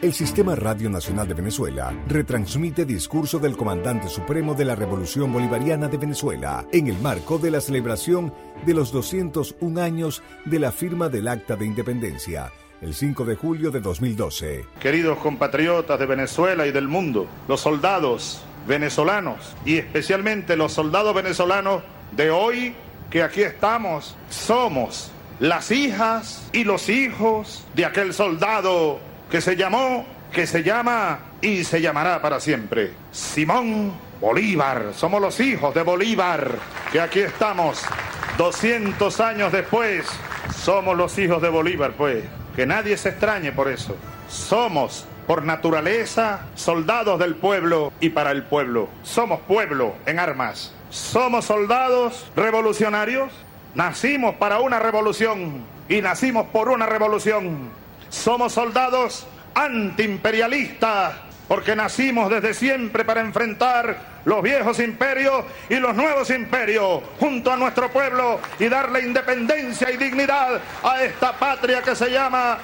El Sistema Radio Nacional de Venezuela retransmite discurso del Comandante Supremo de la Revolución Bolivariana de Venezuela en el marco de la celebración de los 201 años de la firma del Acta de Independencia, el 5 de julio de 2012. Queridos compatriotas de Venezuela y del mundo, los soldados venezolanos y especialmente los soldados venezolanos de hoy que aquí estamos, somos las hijas y los hijos de aquel soldado que se llamó, que se llama y se llamará para siempre. Simón Bolívar. Somos los hijos de Bolívar, que aquí estamos 200 años después. Somos los hijos de Bolívar, pues. Que nadie se extrañe por eso. Somos, por naturaleza, soldados del pueblo y para el pueblo. Somos pueblo en armas. Somos soldados revolucionarios. Nacimos para una revolución y nacimos por una revolución. Somos soldados antiimperialistas porque nacimos desde siempre para enfrentar los viejos imperios y los nuevos imperios junto a nuestro pueblo y darle independencia y dignidad a esta patria que se llama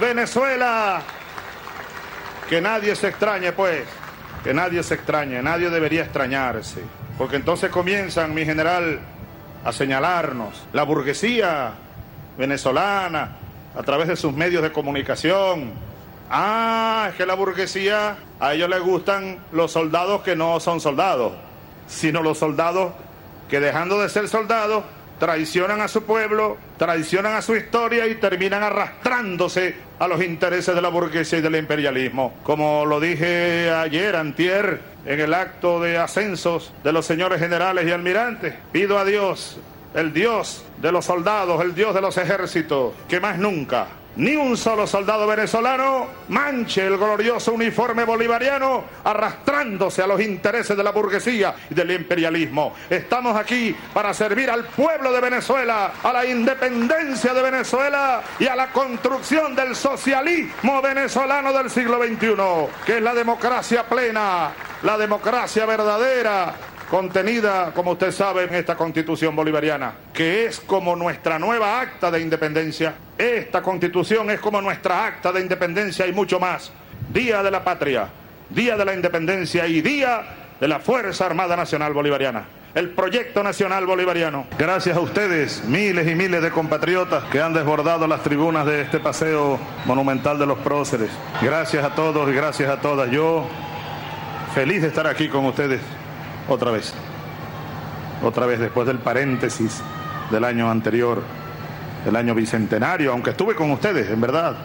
Venezuela. Que nadie se extrañe, pues, que nadie se extrañe, nadie debería extrañarse, porque entonces comienzan, mi general, a señalarnos la burguesía venezolana, a través de sus medios de comunicación. Ah, es que la burguesía, a ellos les gustan los soldados que no son soldados, sino los soldados que dejando de ser soldados, traicionan a su pueblo, traicionan a su historia y terminan arrastrándose a los intereses de la burguesía y del imperialismo. Como lo dije ayer, antier, en el acto de ascensos de los señores generales y almirantes, pido a Dios el Dios de los soldados, el Dios de los ejércitos, que más nunca ni un solo soldado venezolano manche el glorioso uniforme bolivariano arrastrándose a los intereses de la burguesía y del imperialismo. Estamos aquí para servir al pueblo de Venezuela, a la independencia de Venezuela y a la construcción del socialismo venezolano del siglo XXI, que es la democracia plena, la democracia verdadera, contenida, como usted sabe, en esta constitución bolivariana, que es como nuestra nueva acta de independencia. Esta constitución es como nuestra acta de independencia y mucho más. Día de la patria, día de la independencia y día de la Fuerza Armada Nacional Bolivariana. El proyecto nacional bolivariano. Gracias a ustedes, miles y miles de compatriotas que han desbordado las tribunas de este paseo monumental de los próceres. Gracias a todos y gracias a todas. Yo feliz de estar aquí con ustedes otra vez. Otra vez después del paréntesis del año anterior, del año bicentenario, aunque estuve con ustedes, en verdad.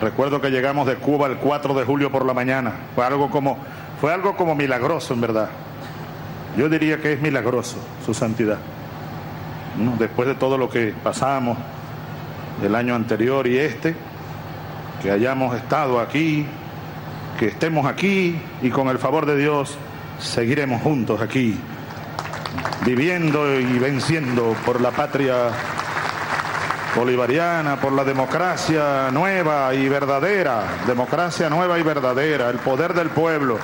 Recuerdo que llegamos de Cuba el 4 de julio por la mañana. Fue algo como, fue algo como milagroso, en verdad. Yo diría que es milagroso su santidad. Después de todo lo que pasamos del año anterior y este, que hayamos estado aquí, que estemos aquí y con el favor de Dios seguiremos juntos aquí, viviendo y venciendo por la patria bolivariana, por la democracia nueva y verdadera, democracia nueva y verdadera, el poder del pueblo,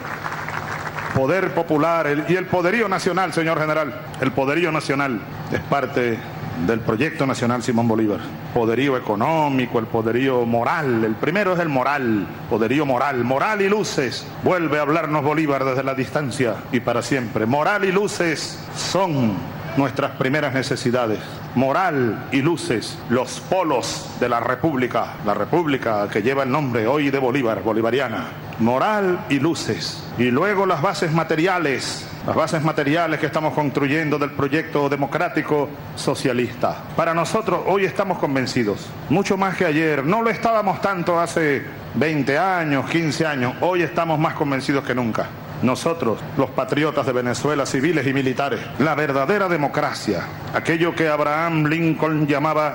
poder popular y el poderío nacional, señor general, el poderío nacional es parte del proyecto nacional Simón Bolívar. Poderío económico, el poderío moral. El primero es el moral, poderío moral. Moral y luces. Vuelve a hablarnos Bolívar desde la distancia y para siempre. Moral y luces son nuestras primeras necesidades. Moral y luces, los polos de la República, la República que lleva el nombre hoy de Bolívar, bolivariana. Moral y luces. Y luego las bases materiales, las bases materiales que estamos construyendo del proyecto democrático socialista. Para nosotros hoy estamos convencidos, mucho más que ayer, no lo estábamos tanto hace 20 años, 15 años, hoy estamos más convencidos que nunca. Nosotros, los patriotas de Venezuela, civiles y militares, la verdadera democracia, aquello que Abraham Lincoln llamaba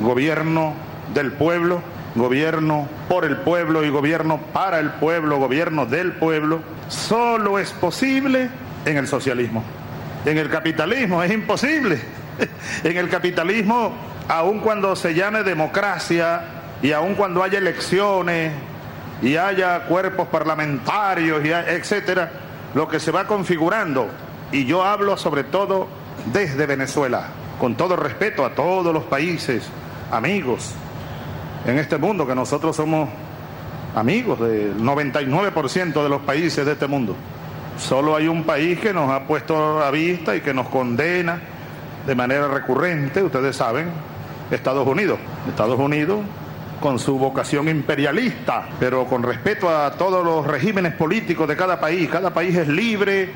gobierno del pueblo, gobierno por el pueblo y gobierno para el pueblo, gobierno del pueblo, solo es posible en el socialismo. En el capitalismo es imposible. En el capitalismo, aun cuando se llame democracia y aun cuando haya elecciones y haya cuerpos parlamentarios, y etcétera, lo que se va configurando, y yo hablo sobre todo desde Venezuela, con todo respeto a todos los países, amigos, en este mundo que nosotros somos amigos del 99% de los países de este mundo. Solo hay un país que nos ha puesto a vista y que nos condena de manera recurrente, ustedes saben, Estados Unidos. Estados Unidos con su vocación imperialista, pero con respeto a todos los regímenes políticos de cada país. Cada país es libre,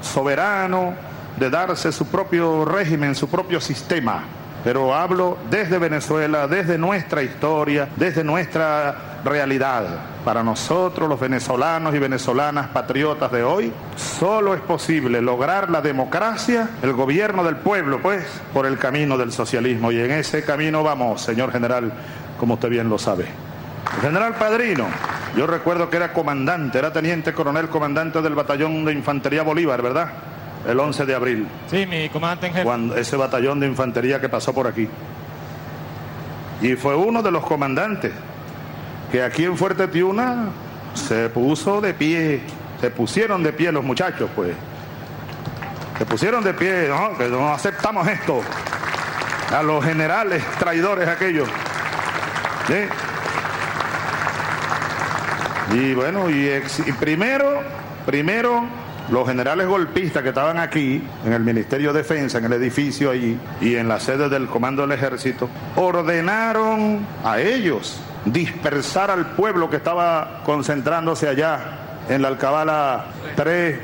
soberano, de darse su propio régimen, su propio sistema. Pero hablo desde Venezuela, desde nuestra historia, desde nuestra realidad. Para nosotros, los venezolanos y venezolanas patriotas de hoy, solo es posible lograr la democracia, el gobierno del pueblo, pues, por el camino del socialismo. Y en ese camino vamos, señor general, como usted bien lo sabe. El general Padrino, yo recuerdo que era comandante, era teniente coronel comandante del batallón de infantería Bolívar, ¿verdad? El 11 de abril. Sí, mi comandante en jefe. Cuando, ese batallón de infantería que pasó por aquí. Y fue uno de los comandantes que aquí en Fuerte Tiuna se puso de pie, se pusieron de pie los muchachos, pues. Se pusieron de pie, no, que no aceptamos esto. A los generales traidores aquellos. Y bueno, y, primero, primero los generales golpistas que estaban aquí, en el Ministerio de Defensa, en el edificio allí, y en la sede del Comando del Ejército, ordenaron a ellos dispersar al pueblo que estaba concentrándose allá en la Alcabala 3,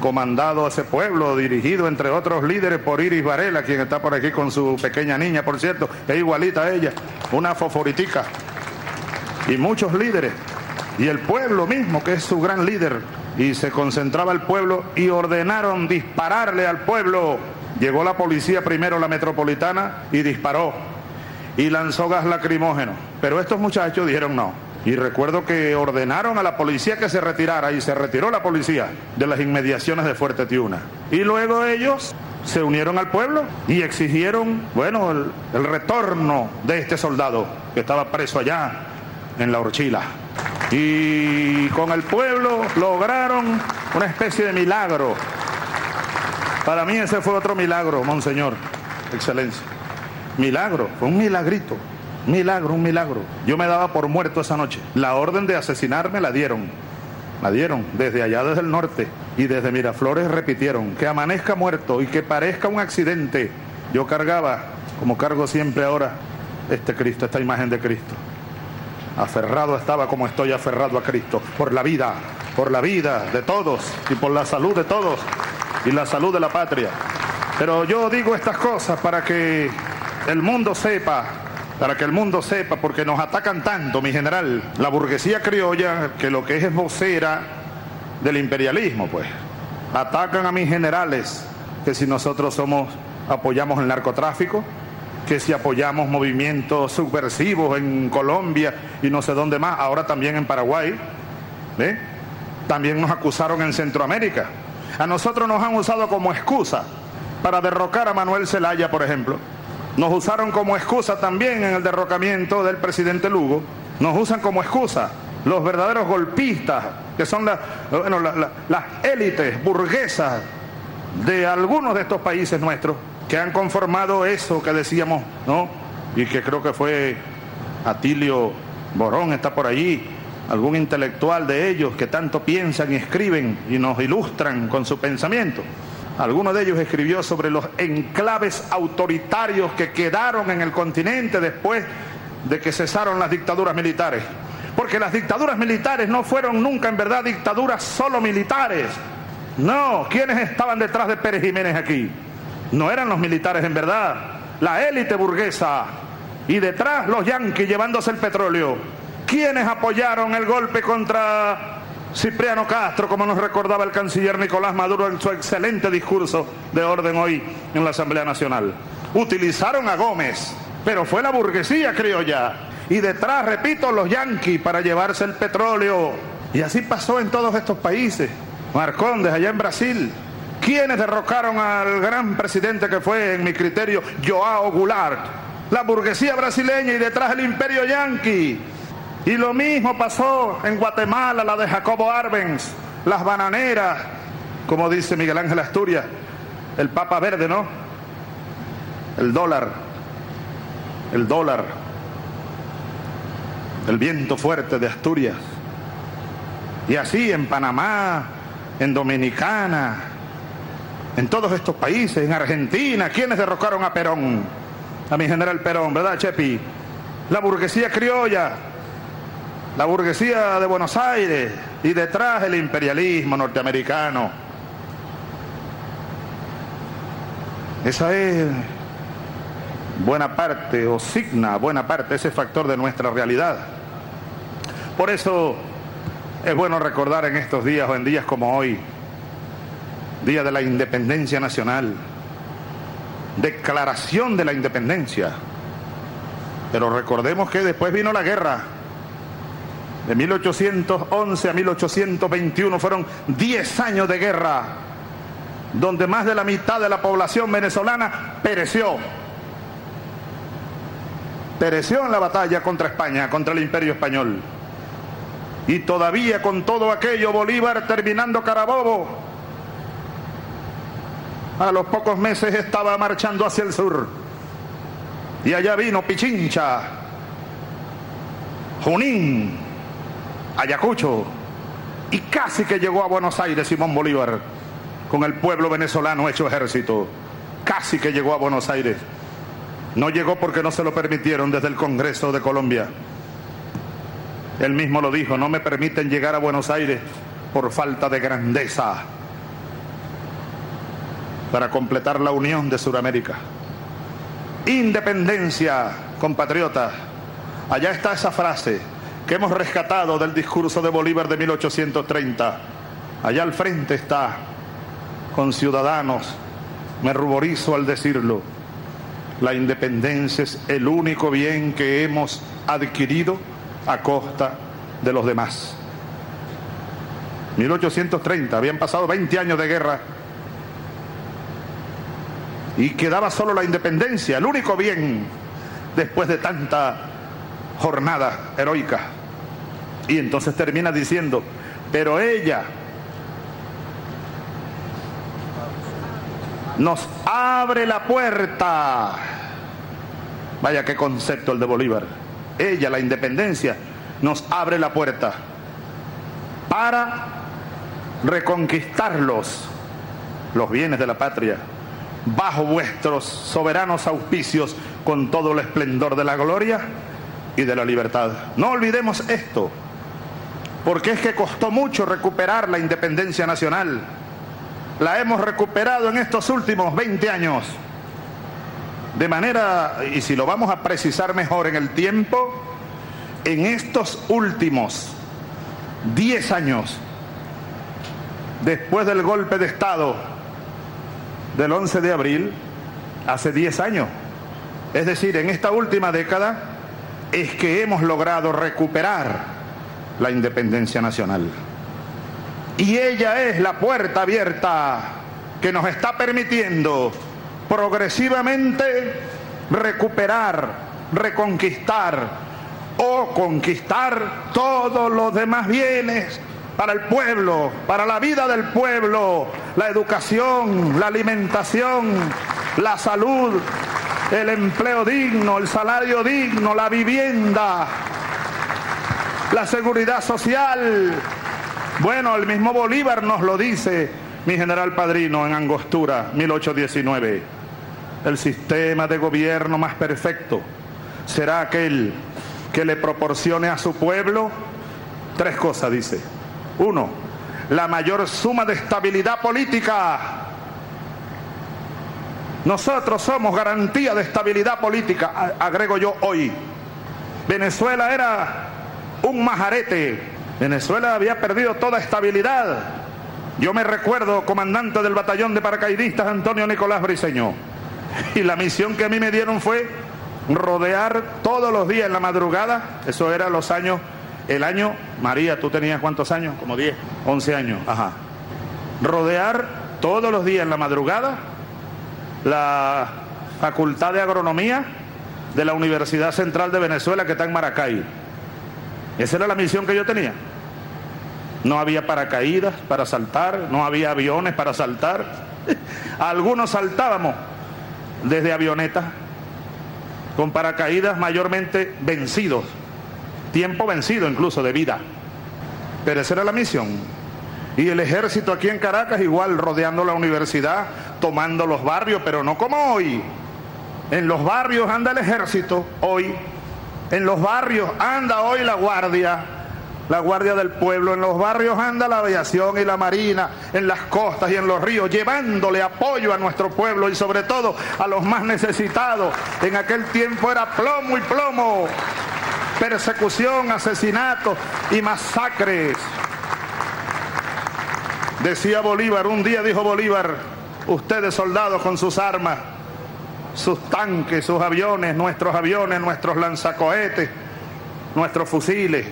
comandado ese pueblo, dirigido entre otros líderes por Iris Varela, quien está por aquí con su pequeña niña, por cierto, es igualita a ella, una fosforitica, y muchos líderes, y el pueblo mismo, que es su gran líder, y se concentraba el pueblo y ordenaron dispararle al pueblo. Llegó la policía primero, la metropolitana, y disparó, y lanzó gas lacrimógeno, pero estos muchachos dijeron no, y recuerdo que ordenaron a la policía que se retirara y se retiró la policía de las inmediaciones de Fuerte Tiuna. Y luego ellos se unieron al pueblo y exigieron, bueno, el, retorno de este soldado que estaba preso allá en la horchila. Y con el pueblo lograron una especie de milagro. Para mí ese fue otro milagro, Monseñor, Excelencia. Milagro, fue un milagrito. Milagro, un milagro. Yo me daba por muerto esa noche. La orden de asesinarme la dieron. La dieron desde allá, desde el norte. Y desde Miraflores repitieron, que amanezca muerto y que parezca un accidente. Yo cargaba, como cargo siempre ahora, este Cristo, esta imagen de Cristo. Aferrado estaba como estoy aferrado a Cristo, por la vida, por la vida de todos y por la salud de todos y la salud de la patria. Pero yo digo estas cosas para que el mundo sepa para que el mundo sepa, porque nos atacan tanto, mi general, la burguesía criolla, que lo que es es vocera del imperialismo, pues. Atacan a mis generales, que si nosotros somos, apoyamos el narcotráfico, que si apoyamos movimientos subversivos en Colombia y no sé dónde más, ahora también en Paraguay, ¿ve? También nos acusaron en Centroamérica. A nosotros nos han usado como excusa para derrocar a Manuel Zelaya, por ejemplo nos usaron como excusa también en el derrocamiento del presidente Lugo. Nos usan como excusa los verdaderos golpistas, que son las élites burguesas de algunos de estos países nuestros, que han conformado eso que decíamos, ¿no? Y que creo que fue Atilio Borón, está por allí, algún intelectual de ellos que tanto piensan y escriben y nos ilustran con su pensamiento. Alguno de ellos escribió sobre los enclaves autoritarios que quedaron en el continente después de que cesaron las dictaduras militares. Porque las dictaduras militares no fueron nunca en verdad dictaduras solo militares. No, ¿quiénes estaban detrás de Pérez Jiménez aquí? No eran los militares en verdad, la élite burguesa. Y detrás los yanquis llevándose el petróleo. ¿Quiénes apoyaron el golpe contra Cipriano Castro, como nos recordaba el canciller Nicolás Maduro en su excelente discurso de orden hoy en la Asamblea Nacional. Utilizaron a Gómez, pero fue la burguesía criolla. Y detrás, repito, los yanquis para llevarse el petróleo. Y así pasó en todos estos países. Marcondes, allá en Brasil. ¿Quiénes derrocaron al gran presidente que fue, en mi criterio, Joao Goulart? La burguesía brasileña y detrás el imperio yanqui. Y lo mismo pasó en Guatemala, la de Jacobo Arbenz, las bananeras, como dice Miguel Ángel Asturias, el Papa Verde, ¿no? El dólar, el dólar, el viento fuerte de Asturias, Y así en Panamá, en Dominicana, en todos estos países, en Argentina, ¿quiénes derrocaron a Perón? A mi general Perón, ¿verdad, Chepi? La burguesía criolla, la burguesía de Buenos Aires y detrás el imperialismo norteamericano. Esa es buena parte o signa buena parte ese factor de nuestra realidad. Por eso es bueno recordar en estos días o en días como hoy, Día de la Independencia Nacional, declaración de la independencia. Pero recordemos que después vino la guerra. De 1811 a 1821 fueron 10 años de guerra, donde más de la mitad de la población venezolana pereció. Pereció en la batalla contra España, contra el imperio español. Y todavía con todo aquello, Bolívar terminando Carabobo, a los pocos meses estaba marchando hacia el sur. Y allá vino Pichincha, Junín, Ayacucho, y casi que llegó a Buenos Aires Simón Bolívar con el pueblo venezolano hecho ejército. Casi que llegó a Buenos Aires. No llegó porque no se lo permitieron desde el Congreso de Colombia. Él mismo lo dijo, no me permiten llegar a Buenos Aires por falta de grandeza para completar la unión de Sudamérica. Independencia, compatriotas. Allá está esa frase que hemos rescatado del discurso de Bolívar de 1830. Allá al frente está, con ciudadanos, me ruborizo al decirlo, la independencia es el único bien que hemos adquirido a costa de los demás. 1830, habían pasado 20 años de guerra y quedaba solo la independencia, el único bien después de tanta jornada heroica. Y entonces termina diciendo, pero ella nos abre la puerta. Vaya qué concepto el de Bolívar. Ella, la independencia, nos abre la puerta para reconquistarlos, los bienes de la patria, bajo vuestros soberanos auspicios con todo el esplendor de la gloria y de la libertad. No olvidemos esto, porque es que costó mucho recuperar la independencia nacional. La hemos recuperado en estos últimos 20 años. De manera, y si lo vamos a precisar mejor en el tiempo, en estos últimos 10 años, después del golpe de Estado del 11 de abril, hace 10 años, es decir, en esta última década, es que hemos logrado recuperar la independencia nacional. Y ella es la puerta abierta que nos está permitiendo progresivamente recuperar, reconquistar o conquistar todos los demás bienes para el pueblo, para la vida del pueblo, la educación, la alimentación, la salud, el empleo digno, el salario digno, la vivienda, la seguridad social. Bueno, el mismo Bolívar nos lo dice, mi general padrino, en Angostura, 1819. El sistema de gobierno más perfecto será aquel que le proporcione a su pueblo tres cosas, dice. Uno, la mayor suma de estabilidad política. Nosotros somos garantía de estabilidad política, agrego yo hoy. Venezuela era un majarete. Venezuela había perdido toda estabilidad. Yo me recuerdo, comandante del batallón de paracaidistas Antonio Nicolás Briceño. Y la misión que a mí me dieron fue rodear todos los días en la madrugada, eso era los años, el año, María, ¿tú tenías cuántos años? Como 10, 11 años, ajá. Rodear todos los días en la madrugada la Facultad de Agronomía de la Universidad Central de Venezuela que está en Maracay. Esa era la misión que yo tenía. No había paracaídas para saltar, no había aviones para saltar. Algunos saltábamos desde avionetas con paracaídas mayormente vencidos, tiempo vencido incluso de vida. Pero esa era la misión. Y el ejército aquí en Caracas igual rodeando la universidad, tomando los barrios, pero no como hoy. En los barrios anda el ejército hoy. En los barrios anda hoy la guardia, la guardia del pueblo. En los barrios anda la aviación y la marina, en las costas y en los ríos, llevándole apoyo a nuestro pueblo y sobre todo a los más necesitados. En aquel tiempo era plomo y plomo, persecución, asesinatos y masacres. Decía Bolívar, un día dijo Bolívar, ustedes soldados con sus armas, sus tanques, sus aviones, nuestros aviones, nuestros lanzacohetes, nuestros fusiles,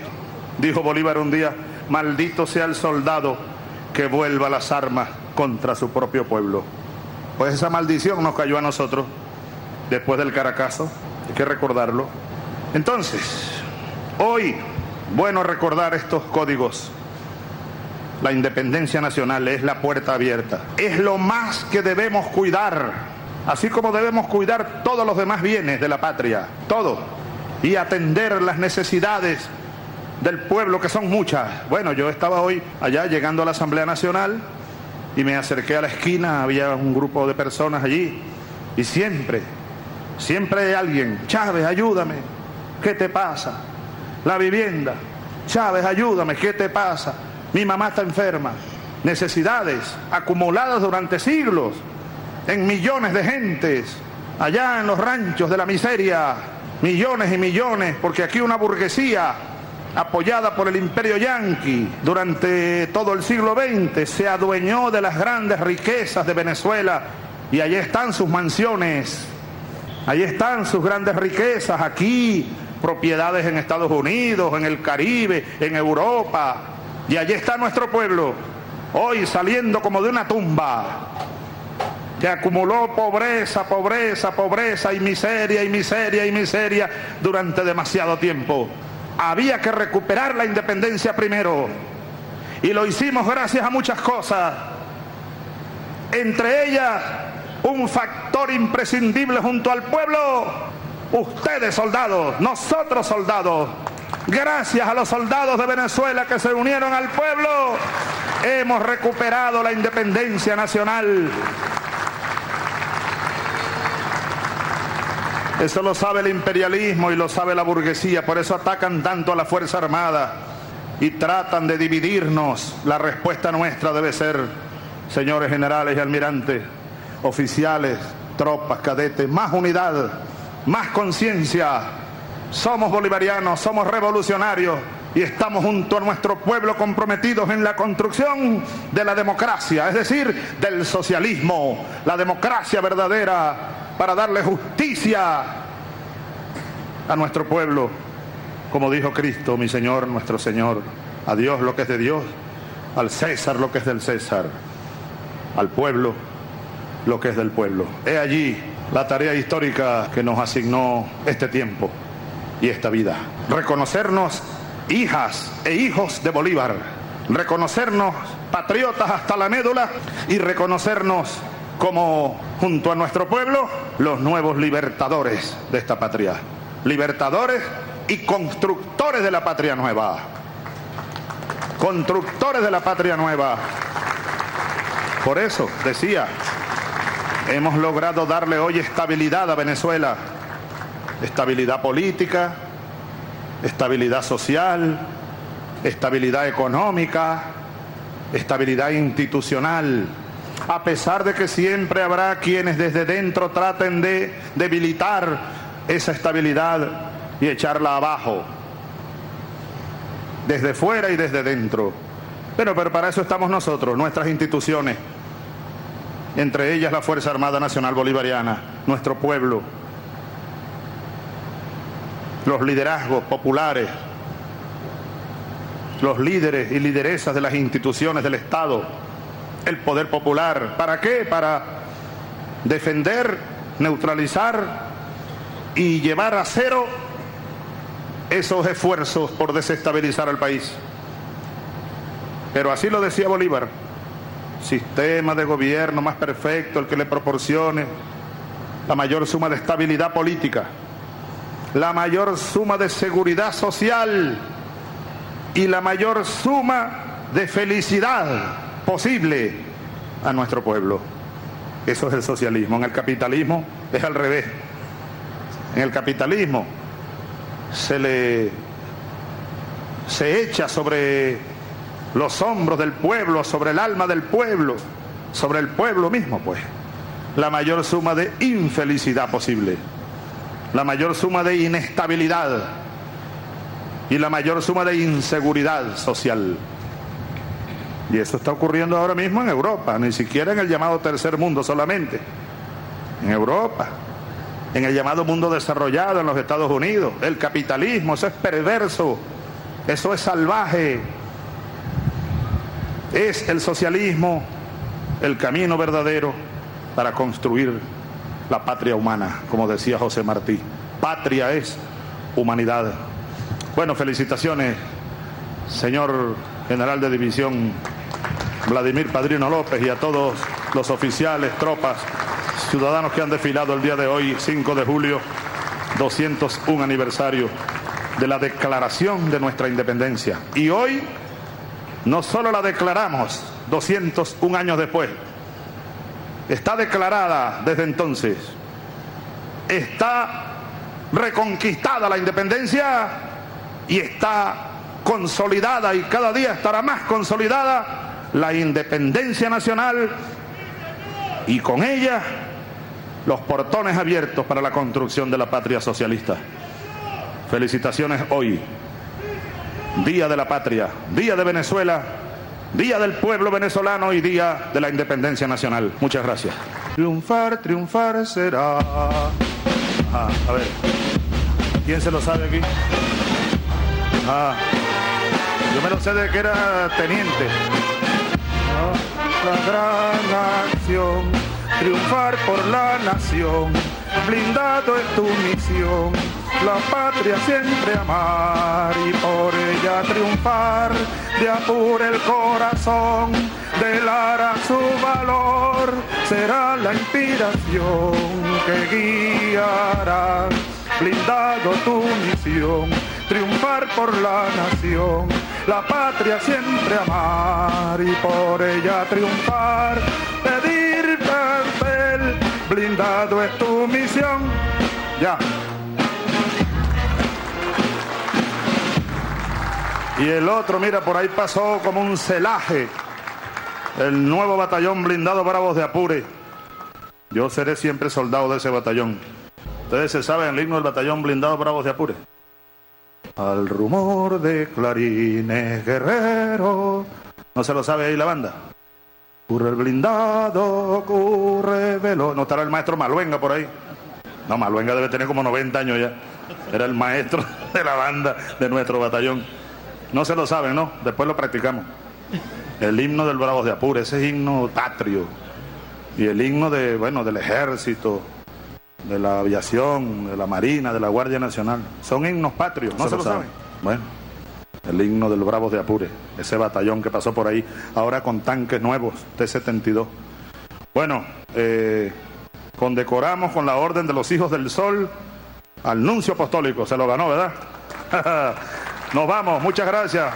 dijo Bolívar un día, maldito sea el soldado que vuelva las armas contra su propio pueblo. Pues esa maldición nos cayó a nosotros después del Caracazo, hay que recordarlo. Entonces, hoy, bueno recordar estos códigos la independencia nacional es la puerta abierta. Es lo más que debemos cuidar, así como debemos cuidar todos los demás bienes de la patria, todo, y atender las necesidades del pueblo, que son muchas. Bueno, yo estaba hoy allá llegando a la Asamblea Nacional y me acerqué a la esquina, había un grupo de personas allí, y siempre, siempre hay alguien, Chávez, ayúdame, ¿qué te pasa? La vivienda, Chávez, ayúdame, ¿qué te pasa? Mi mamá está enferma. Necesidades acumuladas durante siglos en millones de gentes, allá en los ranchos de la miseria, millones y millones, porque aquí una burguesía apoyada por el imperio yanqui durante todo el siglo XX se adueñó de las grandes riquezas de Venezuela y allí están sus mansiones, allí están sus grandes riquezas, aquí propiedades en Estados Unidos, en el Caribe, en Europa, y allí está nuestro pueblo, hoy saliendo como de una tumba, que acumuló pobreza, pobreza, pobreza y miseria y miseria y miseria durante demasiado tiempo. Había que recuperar la independencia primero. Y lo hicimos gracias a muchas cosas. Entre ellas, un factor imprescindible junto al pueblo. Ustedes soldados, nosotros soldados, Gracias a los soldados de Venezuela que se unieron al pueblo, hemos recuperado la independencia nacional. Eso lo sabe el imperialismo y lo sabe la burguesía, por eso atacan tanto a la Fuerza Armada y tratan de dividirnos. La respuesta nuestra debe ser, señores generales y almirantes, oficiales, tropas, cadetes, más unidad, más conciencia, somos bolivarianos, somos revolucionarios y estamos junto a nuestro pueblo comprometidos en la construcción de la democracia, es decir, del socialismo, la democracia verdadera para darle justicia a nuestro pueblo, como dijo Cristo, mi Señor, nuestro Señor, a Dios lo que es de Dios, al César lo que es del César, al pueblo lo que es del pueblo. He allí la tarea histórica que nos asignó este tiempo y esta vida. Reconocernos hijas e hijos de Bolívar. Reconocernos patriotas hasta la médula y reconocernos como, junto a nuestro pueblo, los nuevos libertadores de esta patria. Libertadores y constructores de la patria nueva. Constructores de la patria nueva. Por eso, decía, hemos logrado darle hoy estabilidad a Venezuela estabilidad política, estabilidad social, estabilidad económica, estabilidad institucional, a pesar de que siempre habrá quienes desde dentro traten de debilitar esa estabilidad y echarla abajo, desde fuera y desde dentro. Pero, pero para eso estamos nosotros, nuestras instituciones, entre ellas la Fuerza Armada Nacional Bolivariana, nuestro pueblo, los liderazgos populares, los líderes y lideresas de las instituciones del Estado, el poder popular. ¿Para qué? Para defender, neutralizar y llevar a cero esos esfuerzos por desestabilizar al país. Pero así lo decía Bolívar, sistema de gobierno más perfecto, el que le proporcione la mayor suma de estabilidad política la mayor suma de seguridad social y la mayor suma de felicidad posible a nuestro pueblo. Eso es el socialismo. En el capitalismo es al revés. En el capitalismo se le se echa sobre los hombros del pueblo, sobre el alma del pueblo, sobre el pueblo mismo, pues, la mayor suma de infelicidad posible, la mayor suma de inestabilidad y la mayor suma de inseguridad social. Y eso está ocurriendo ahora mismo en Europa, ni siquiera en el llamado tercer mundo solamente, en Europa, en el llamado mundo desarrollado en los Estados Unidos. El capitalismo, eso es perverso, eso es salvaje. Es el socialismo el camino verdadero para construir la patria humana, como decía José Martí. Patria es humanidad. Bueno, felicitaciones, señor general de división Vladimir Padrino López y a todos los oficiales, tropas, ciudadanos que han desfilado el día de hoy, 5 de julio, 201 aniversario de la declaración de nuestra independencia. Y hoy no solo la declaramos 201 años después, está declarada desde entonces, está reconquistada la independencia y está consolidada y cada día estará más consolidada la independencia nacional. Y con ella los portones abiertos para la construcción de la patria socialista. Felicitaciones hoy, Día de la Patria, Día de Venezuela, Día del Pueblo Venezolano y Día de la Independencia Nacional. Muchas gracias. Triunfar, triunfar será. A ver, ¿quién se lo sabe aquí? Ah, yo me lo sé de que era teniente. La gran acción, triunfar por la nación, blindado es tu misión la patria siempre amar y por ella triunfar, de apure el corazón, delara su valor, será la inspiración que guiará, blindado tu misión, triunfar por la nación, la patria siempre amar y por ella triunfar, pedir papel, blindado es tu misión. Ya. Y el otro, mira, por ahí pasó como un celaje. El nuevo batallón blindado Bravos de Apure. Yo seré siempre soldado de ese batallón. Ustedes se saben el himno del batallón blindado Bravos de Apure. Al rumor de clarines guerreros. ¿No se lo sabe ahí la banda? Ocurre el blindado, ocurre velo. ¿No estará el maestro Maluenga por ahí? No, Maluenga debe tener como 90 años ya. Era el maestro de la banda de nuestro batallón. No se lo saben, ¿no? Después lo practicamos. El himno del Bravos de Apure, ese himno patrio. Y el himno de, bueno, del ejército, de la aviación, de la marina, de la Guardia Nacional. Son himnos patrios, ¿no se, lo saben? Bueno, el himno del Bravos de Apure, ese batallón que pasó por ahí, ahora con tanques nuevos, T-72. Bueno, eh, condecoramos con la Orden de los Hijos del Sol al nuncio apostólico, se lo ganó, ¿verdad? Nos vamos, muchas gracias.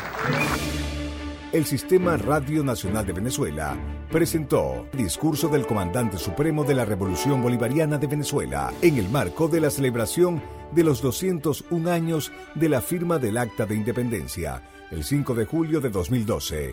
El Sistema Radio Nacional de Venezuela presentó Discurso del Comandante Supremo de la Revolución Bolivariana de Venezuela en el marco de la celebración de los 201 años de la firma del Acta de Independencia, el 5 de julio de 2012.